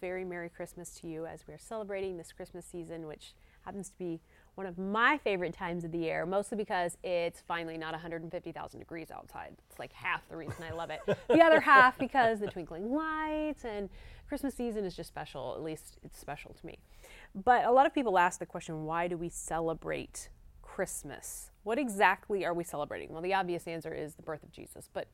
very Merry Christmas to you as we're celebrating this Christmas season, which happens to be one of my favorite times of the year, mostly because it's finally not 150,000 degrees outside. It's like half the reason I love it. the other half because the twinkling lights and Christmas season is just special. At least it's special to me. But a lot of people ask the question why do we celebrate Christmas? What exactly are we celebrating? Well, the obvious answer is the birth of Jesus. But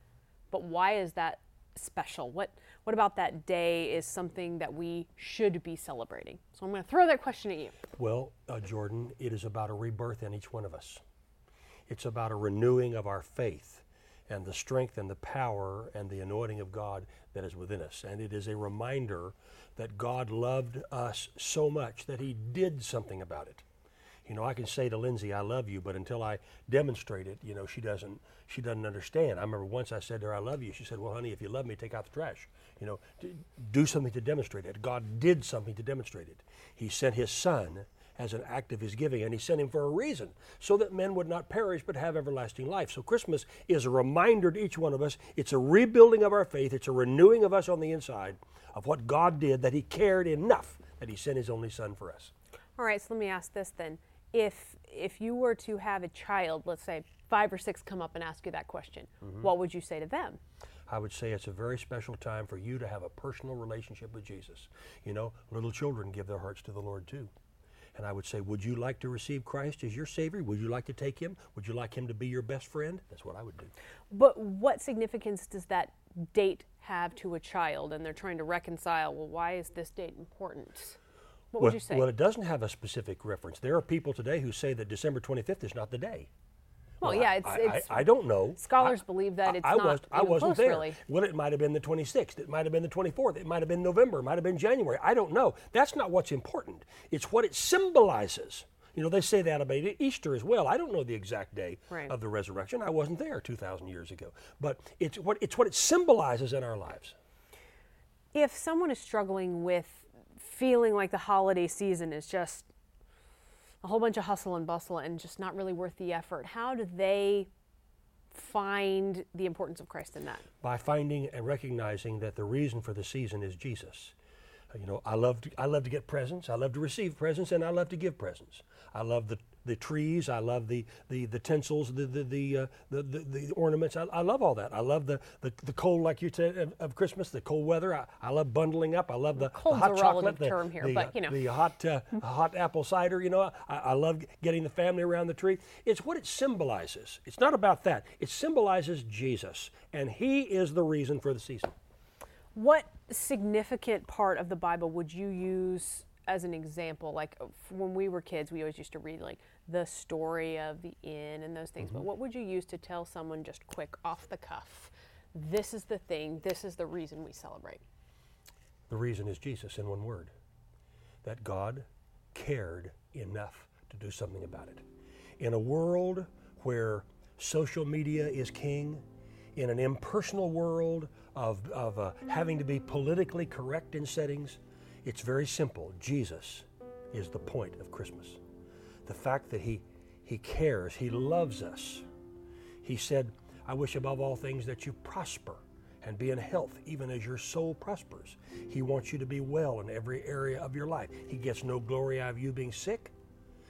but why is that special? What what about that day is something that we should be celebrating? So I'm going to throw that question at you. Well, uh, Jordan, it is about a rebirth in each one of us. It's about a renewing of our faith and the strength and the power and the anointing of God that is within us. And it is a reminder that God loved us so much that He did something about it. You know, I can say to Lindsay, "I love you," but until I demonstrate it, you know, she doesn't. She doesn't understand. I remember once I said to her, "I love you." She said, "Well, honey, if you love me, take out the trash. You know, do something to demonstrate it." God did something to demonstrate it. He sent His Son as an act of His giving, and He sent Him for a reason, so that men would not perish but have everlasting life. So Christmas is a reminder to each one of us. It's a rebuilding of our faith. It's a renewing of us on the inside of what God did. That He cared enough that He sent His only Son for us. All right, so let me ask this then if if you were to have a child, let's say five or six, come up and ask you that question, mm-hmm. what would you say to them? I would say it's a very special time for you to have a personal relationship with Jesus. You know, little children give their hearts to the Lord too. And I would say, would you like to receive Christ as your Savior? Would you like to take Him? Would you like Him to be your best friend? That's what I would do. But what significance does that date have to a child? And they're trying to reconcile, well, why is this date important? What well, would you say? Well, it doesn't have a specific reference. There are people today who say that December 25th is not the day. Well, well yeah, it's, I, it's I, I, don't know. Scholars I, believe that it's I, not. Was, I wasn't close, there. Really. Well, it might have been the 26th. It might have been the 24th. It might have been November. It might have been January. I don't know. That's not what's important. It's what it symbolizes. You know, they say that about Easter as well. I don't know the exact day right. of the resurrection. I wasn't there 2,000 years ago. But it's what, it's what it symbolizes in our lives. If someone is struggling with feeling like the holiday season is just a whole bunch of hustle and bustle and just not really worth the effort, how do they find the importance of Christ in that? By finding and recognizing that the reason for the season is Jesus. You know, I love to, I love to get presents. I love to receive presents, and I love to give presents. I love the, the trees. I love the the, the tinsels, the the the, uh, the, the, the ornaments. I, I love all that. I love the, the, the cold, like you said, of, of Christmas. The cold weather. I, I love bundling up. I love the, the hot chocolate. The, term here, the, but you know the hot uh, hot apple cider. You know, I, I love getting the family around the tree. It's what it symbolizes. It's not about that. It symbolizes Jesus, and He is the reason for the season. What significant part of the Bible would you use as an example? Like when we were kids, we always used to read like the story of the inn and those things. Mm-hmm. But what would you use to tell someone just quick off the cuff? This is the thing. This is the reason we celebrate. The reason is Jesus in one word that God cared enough to do something about it. In a world where social media is king, in an impersonal world of, of uh, having to be politically correct in settings, it's very simple. Jesus is the point of Christmas. The fact that He, he cares, He loves us. He said, I wish above all things that you prosper and be in health, even as your soul prospers. He wants you to be well in every area of your life. He gets no glory out of you being sick.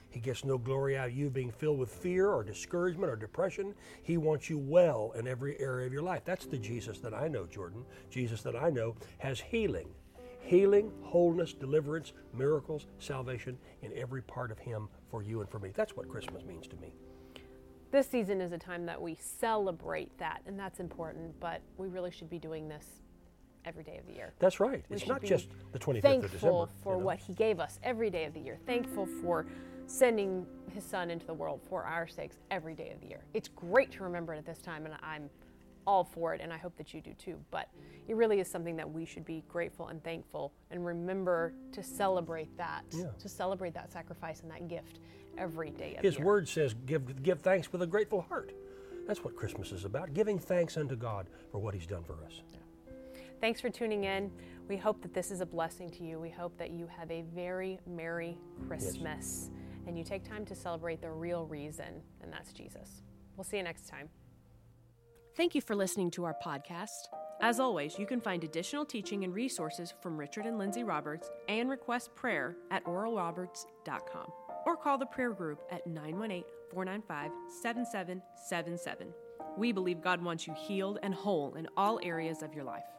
He gets no glory out of you being filled with fear or discouragement or depression. He wants you well in every area of your life. That's the Jesus that I know, Jordan. Jesus that I know has healing. Healing, wholeness, deliverance, miracles, salvation in every part of Him for you and for me. That's what Christmas means to me. This season is a time that we celebrate that, and that's important, but we really should be doing this every day of the year. That's right. We it's not just the 25th of December. Thankful for you know? what He gave us every day of the year. Thankful for sending his son into the world for our sakes every day of the year. It's great to remember it at this time, and I'm all for it, and I hope that you do too. But it really is something that we should be grateful and thankful and remember to celebrate that, yeah. to celebrate that sacrifice and that gift every day of His word says, give, give thanks with a grateful heart. That's what Christmas is about, giving thanks unto God for what He's done for us. Yeah. Thanks for tuning in. We hope that this is a blessing to you. We hope that you have a very Merry Christmas. Yes and you take time to celebrate the real reason, and that's Jesus. We'll see you next time. Thank you for listening to our podcast. As always, you can find additional teaching and resources from Richard and Lindsay Roberts and request prayer at oralroberts.com or call the prayer group at 918 495 7777. We believe God wants you healed and whole in all areas of your life.